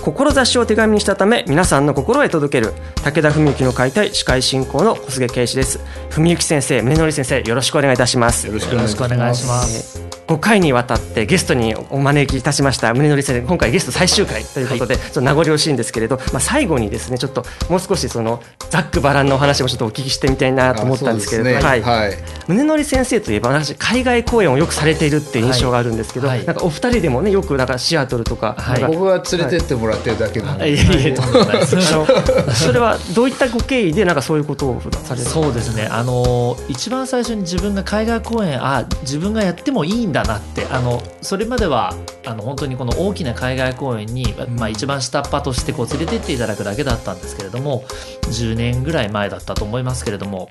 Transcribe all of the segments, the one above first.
志を手紙にしたため皆さんの心へ届ける武田文幸の解体司会進行の小菅圭司です。文幸先生宗則先生よろしくお願いいたします。よろしくお願いします。5回にわたってゲストにお招きいたしました宗則先生。今回ゲスト最終回ということで、はい、ちょっと名残惜しいんですけれど、まあ、最後にですねちょっともう少しそのざっくばらんのお話もちょっとお聞きしてみたいなと思ったんですけれど、ね、はい、はい、宗則先生といえば私海外公演をよくされているっていう印象があるんですけど、はい、なんかお二人でもねよくなんかシアトルとか,、はい、僕は連れてってもらってるだけなんで、それはどういったご経緯でなんかそういうことをされるそうですね。あの一番最初に自分が海外公演あ自分がやってもいいんだなってあのそれまではあの本当にこの大きな海外公演に、まあ、一番下っ端としてこう連れてっていただくだけだったんですけれども10年ぐらい前だったと思いますけれども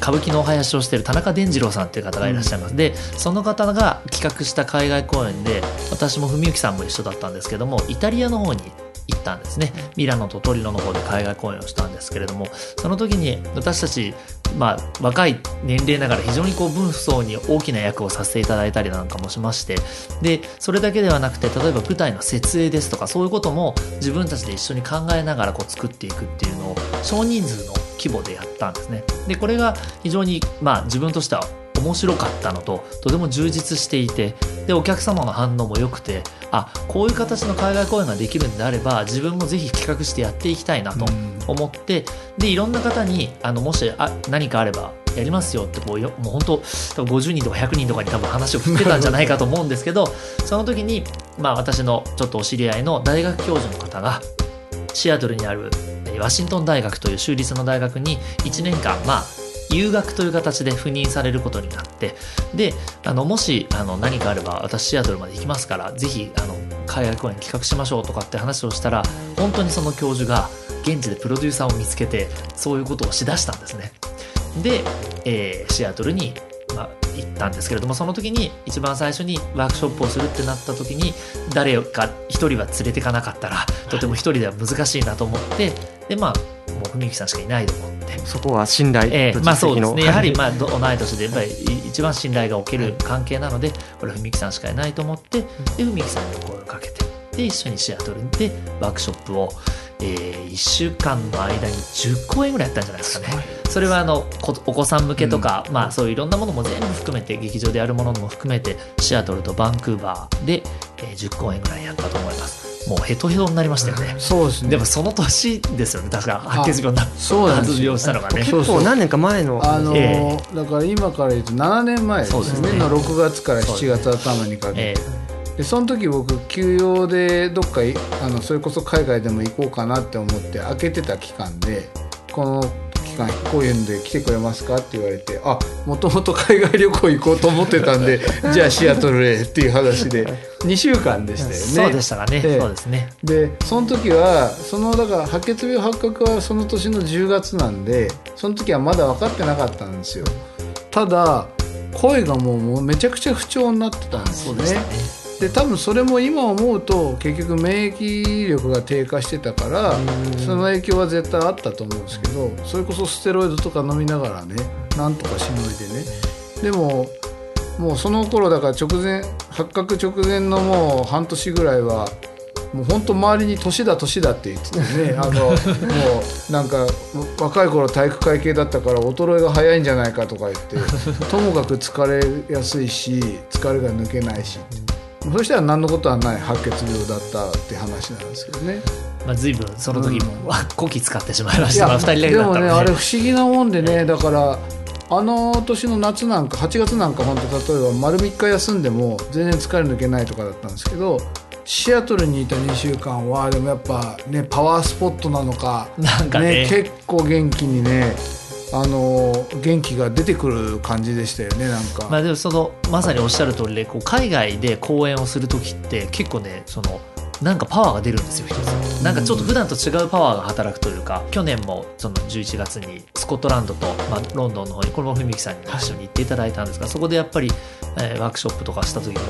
歌舞伎のお囃子をしている田中伝次郎さんっていう方がいらっしゃいます、うん、でその方が企画した海外公演で私も文幸さんも一緒だったんですけどもイタリアの方に行ったんですね。ミラノとトリノの方で海外公演をしたんですけれどもその時に私たち、まあ、若い年齢ながら非常にこう分不相に大きな役をさせていただいたりなんかもしましてでそれだけではなくて例えば舞台の設営ですとかそういうことも自分たちで一緒に考えながらこう作っていくっていうのを少人数の規模でやったんですね。でこれが非常にまあ自分としては面白かったのととても充実していてでお客様の反応も良くてあこういう形の海外公演ができるんであれば自分もぜひ企画してやっていきたいなと思って、でいろんな方にあのもしあ何かあればやりますよってこうよもう本当多分50人とか100人とかに多分話を振ってたんじゃないかと思うんですけどその時に、まあ、私のちょっとお知り合いの大学教授の方がシアトルにあるワシントン大学という州立の大学に1年間まあ留学という形で赴任されることになってであのもしあの何かあれば私シアトルまで行きますからぜひあの海外公演企画しましょうとかって話をしたら本当にその教授が現地でプロデューサーを見つけてそういうことをしだしたんですね。で、えー、シアトルに、行ったんですけれどもその時に一番最初にワークショップをするってなった時に誰か一人は連れてかなかったらとても一人では難しいなと思ってでまあもう文幸さんしかいないと思って。そこは信頼えー、まあそうですね。やはりまあ同い年でやっぱり一番信頼がおける関係なのでこれ文幸さんしかいないと思ってで文幸さんに声をかけてで一緒にシアトルでワークショップをえー、1週間の間に10公演ぐらいやったんじゃないですかね。それはあのお子さん向けとか、うん、まあ、そういういろんなものも全部含めて劇場でやるものも含めてシアトルとバンクーバーで、えー、10公演ぐらいやったと思います。もうヘトヘトになりましたよね。そうですね。でもその年ですよね。確か白血病なそうなん発病したのがね。結構何年か前の。あのーえー、だから今から言うと7年前ですね。すねの6月から7月頭にかけて。えーでその時僕休養でどっかあのそれこそ海外でも行こうかなって思って開けてた期間でこの期間こういうんで来てくれますかって言われてあもともと 海外旅行行こうと思ってたんで じゃあシアトルへっていう話で 2週間でしたよね。そうでしたかね。そうですね。でその時はそのだから白血病発覚はその年の10月なんでその時はまだ分かってなかったんですよ。ただ声がもうもうめちゃくちゃ不調になってたんですよね。で多分それも今思うと結局免疫力が低下してたからその影響は絶対あったと思うんですけどそれこそステロイドとか飲みながらねなんとかしのいでね。でももうその頃だから直前発覚直前のもう半年ぐらいはもう本当周りに年だ年だって言っててね。あのもうなんか若い頃体育会系だったから衰えが早いんじゃないかとか言ってともかく疲れやすいし疲れが抜けないしって。そしたら何のことはない白血病だったって話なんですけどね。まあ、随分その時も、うん、こき使ってしまいました、まあ、2人で。もねあれ不思議なもんでねだからあの年の夏なんか8月なんか本当例えば丸3日休んでも全然疲れ抜けないとかだったんですけどシアトルにいた2週間はでもやっぱねパワースポットなのかなんかね結構元気にねあの元気が出てくる感じでしたよねなんか、まあでもそのまさにおっしゃる通りでこう海外で公演をする時って結構ねそのなんかパワーが出るんですよ一つ。なんかちょっと普段と違うパワーが働くというか去年もその11月にスコットランドと、まあ、ロンドンの方にこれも文樹さんに一緒に行っていただいたんですがそこでやっぱり、えーワークショップとかした時も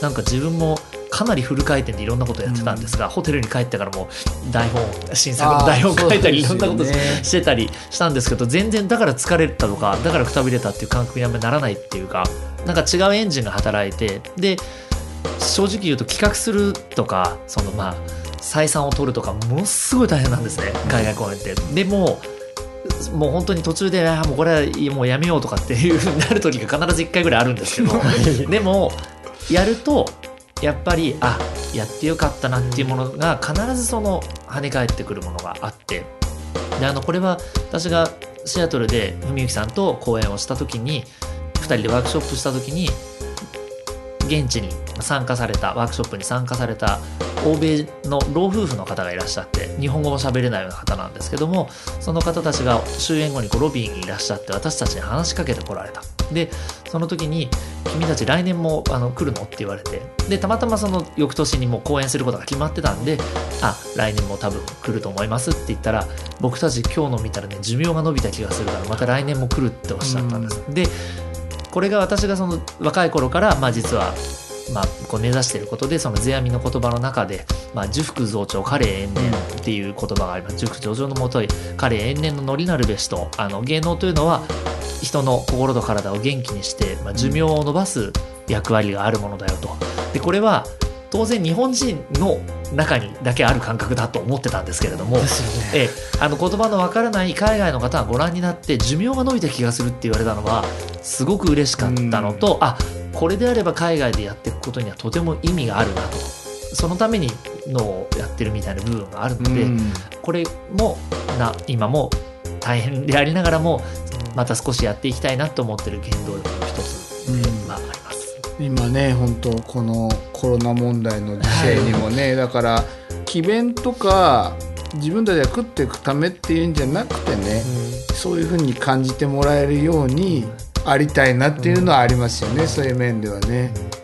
なんか自分もかなりフル回転でいろんなことやってたんですが、ホテルに帰ってからも台本新作の台本書いたりいろんなことしてたりしたんですけど全然だから疲れたとかだからくたびれたっていう感覚にあんまりならないっていうかなんか違うエンジンが働いてで正直言うと企画するとかそのまあ採算を取るとかものすごい大変なんですね海外公演って。でももう本当に途中であーもうこれはもうやめようとかっていうふうになる時が必ず1回ぐらいあるんですけど。でもやるとやっぱりあやってよかったなっていうものが必ずその跳ね返ってくるものがあって。であのこれは私がシアトルで文幸さんと講演をした時に2人でワークショップした時に現地に参加されたワークショップに参加された欧米の老夫婦の方がいらっしゃって日本語も喋れないような方なんですけどもその方たちが終演後にこうロビーにいらっしゃって私たちに話しかけてこられた。でその時に「君たち来年もあの来るの?」って言われて。でたまたまその翌年にもう公演することが決まってたんで「あ来年も多分来ると思います」って言ったら僕たち今日の見たらね寿命が伸びた気がするからまた来年も来るっておっしゃったんです。でこれが私がその若い頃から、まあ、実は、まあ、こう目指していることでその世阿弥の言葉の中で「まあ、寿福増長彼延年」っていう言葉があります寿福上々のもとい彼延年のノリなるべしとあの芸能というのは人の心と体を元気にして、まあ、寿命を伸ばす役割があるものだよと。でこれは当然日本人の中にだけある感覚だと思ってたんですけれども、ね。ええ、あの言葉のわからない海外の方がご覧になって寿命が伸びた気がするって言われたのはすごく嬉しかったのと、あこれであれば海外でやっていくことにはとても意味があるなとそのためにのをやってるみたいな部分があるので、うんこれもな今も大変でありながらもまた少しやっていきたいなと思ってる原動力の一つで。今ね本当このコロナ問題の時世にもね、だから詭弁とか自分たちが食っていくためっていうんじゃなくてね、そういうふうに感じてもらえるようにありたいなっていうのはありますよね、そういう面ではね。い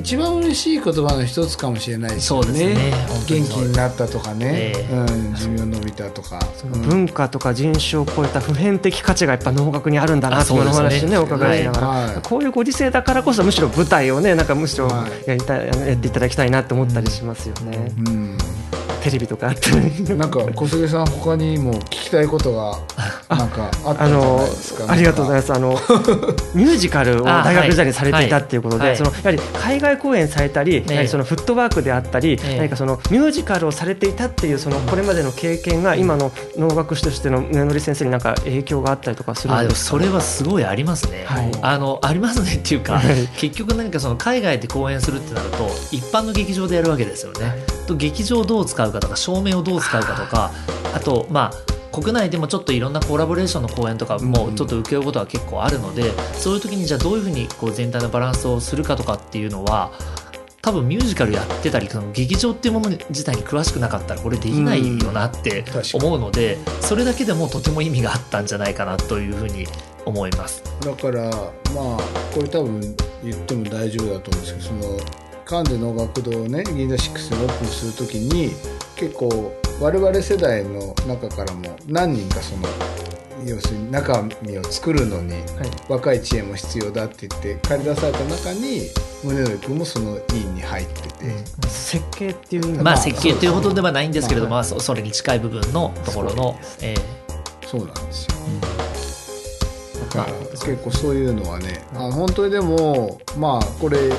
一番嬉しい言葉の一つかもしれないですよそうですね。元気になったとかね、ええ。うん、寿命伸びたとか、うん文化とか人種を超えた普遍的価値がやっぱ能楽にあるんだなあというおそうですね。話ねお伺いしながら、はい。こういうご時世だからこそむしろ舞台をねなんかむしろはい。やりたい、やっていただきたいなって思ったりしますよね、うん。テレビとかあったりなんか小菅さん他にも聞きたいことがなんかあったじゃなのいですか。ありがとうございまます。あの ミュージカルを大学時代にされていたっていうことで、はい。そのやはり海外公演されたり、ええ。やはりそのフットワークであったり、ええ。何かそのミュージカルをされていたっていうそのこれまでの経験が今の能楽師としての宗則先生になんか影響があったりとかするんで。すかそれはすごいありますね、はい。あのありますねっていうか、はい。結局何かその海外で公演するってなると一般の劇場でやるわけですよね、と劇場をどう使うかとか照明をどう使うかとかあとまあ国内でもちょっといろんなコラボレーションの公演とかもちょっと請け負うことは結構あるので、そういう時にじゃあどういうふうにこう全体のバランスをするかとかっていうのは多分ミュージカルやってたりその劇場っていうもの自体に詳しまなかったらこれできないよなって思うのでそれだけでもとても意味があったんじゃないかなというふうに思います。だからまあこれ多分言っても大丈夫だと思うんですけどそのカンデの学堂をね銀座6にオープンする時に結構我々世代の中からも何人かその要するに中身を作るのに若い知恵も必要だって言って借り出された中に宗則君もその委員に入ってて、設計っていうまあまあ設計というほどではないんですけれども、ままあ、そそれに近い部分のところの、えそうなんですよ。だから結構そういうのはねあ本当にでもまあこれ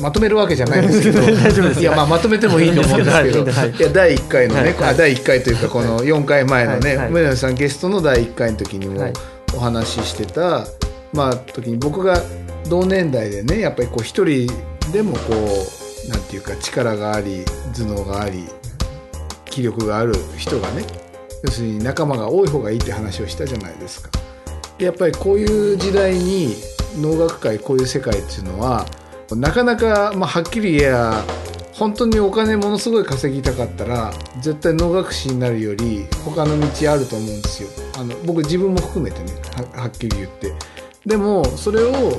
まとめるわけじゃないんですけど。いやまあまとめてもいいと思うんですけど。はい。いや第1回のね、はい。第1回というかこの4回前のねはい。はい。梅野さんゲストの第1回の時にもはい。お話ししてた、まあ時に僕が同年代でねやっぱりこう一人でもこうなんていうか力があり頭脳があり気力がある人がね要するに仲間が多い方がいいって話をしたじゃないですか。やっぱりこういう時代に能楽界こういう世界っていうのはなかなか、まあ、はっきり言えば本当にお金ものすごい稼ぎたかったら絶対能楽師になるより他の道あると思うんですよ。あの僕自分も含めてねはっきり言って。でもそれを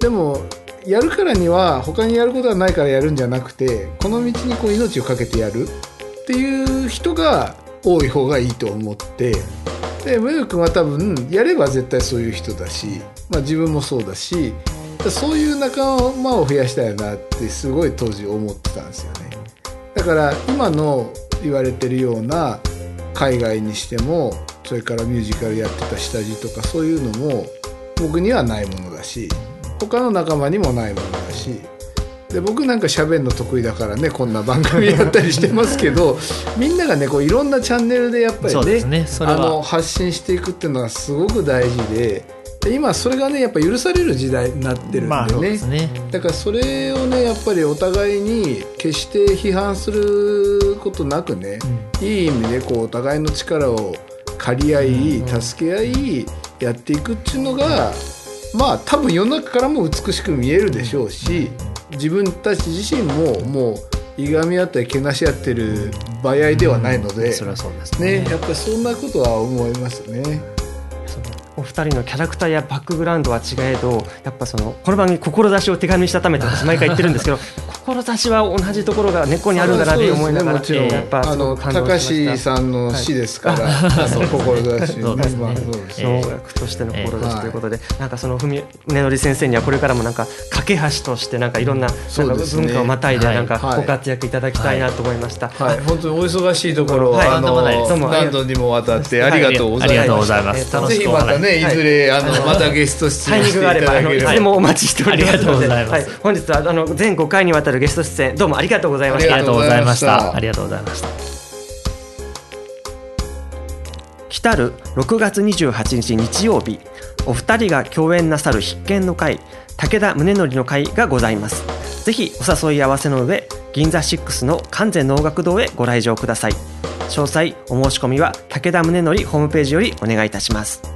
でもやるからには他にやることはないからやるんじゃなくてこの道にこう命をかけてやる。っていう人が多い方がいいと思って。でムヨ君は多分やれば絶対そういう人だし、まあ、自分もそうだしそういう仲間を増やしたいなってすごい当時思ってたんですよね。だから今の言われてるような海外にしてもそれからミュージカルやってた下地とかそういうのも僕にはないものだし他の仲間にもないものだしで僕なんか喋るの得意だからねこんな番組やったりしてますけど みんながねこういろんなチャンネルでやっぱりねねあの発信していくっていうのがすごく大事でで今それがねやっぱ許される時代になってるんでね,、まあね。だからそれをねやっぱりお互いに決して批判することなくね、いい意味でこうお互いの力を借り合い、助け合いやっていくっていうのが、まあ多分世の中からも美しく見えるでしょうし自分たち自身ももういがみ合ったりけなし合ってる場合ではないので、それはそうですね。ねやっぱりそんなことは思いますね。お二人のキャラクターやバックグラウンドは違えどやっぱそのこの番組志を手紙にしたためって私毎回言ってるんですけど 志は同じところが根っこにあるんだなって思いながら、ねもちろんやっぱあのく感動高橋さんの詩ですから、あの志そうですとしてのええ志ということで、なんかその文宗則先生にはこれからもなんか架け橋としてなんかいろんななんか文化をまたいではい。なんかはい。ご活躍いただきたいなと思いました。はい、本当にお忙しいところ、はい。あの何度にもわたってありがとうございます。ぜひまたね、い。ずれ、あの、はい。またゲスト出タイミングがあ演していたればあのいつだければ。でもお待ちしております。ので、ありがとうござい。ますはい、本日はあの全5回にわたるゲスト出演どうもありがとうございました。ありがとうございました。ありがとうございました。来たる6月28日日曜日お二人が共演なさる必見の会武田宗則の会がございます。ぜひお誘い合わせの上銀座6の完全能楽堂へご来場ください。詳細お申し込みは武田宗則ホームページよりお願いいたします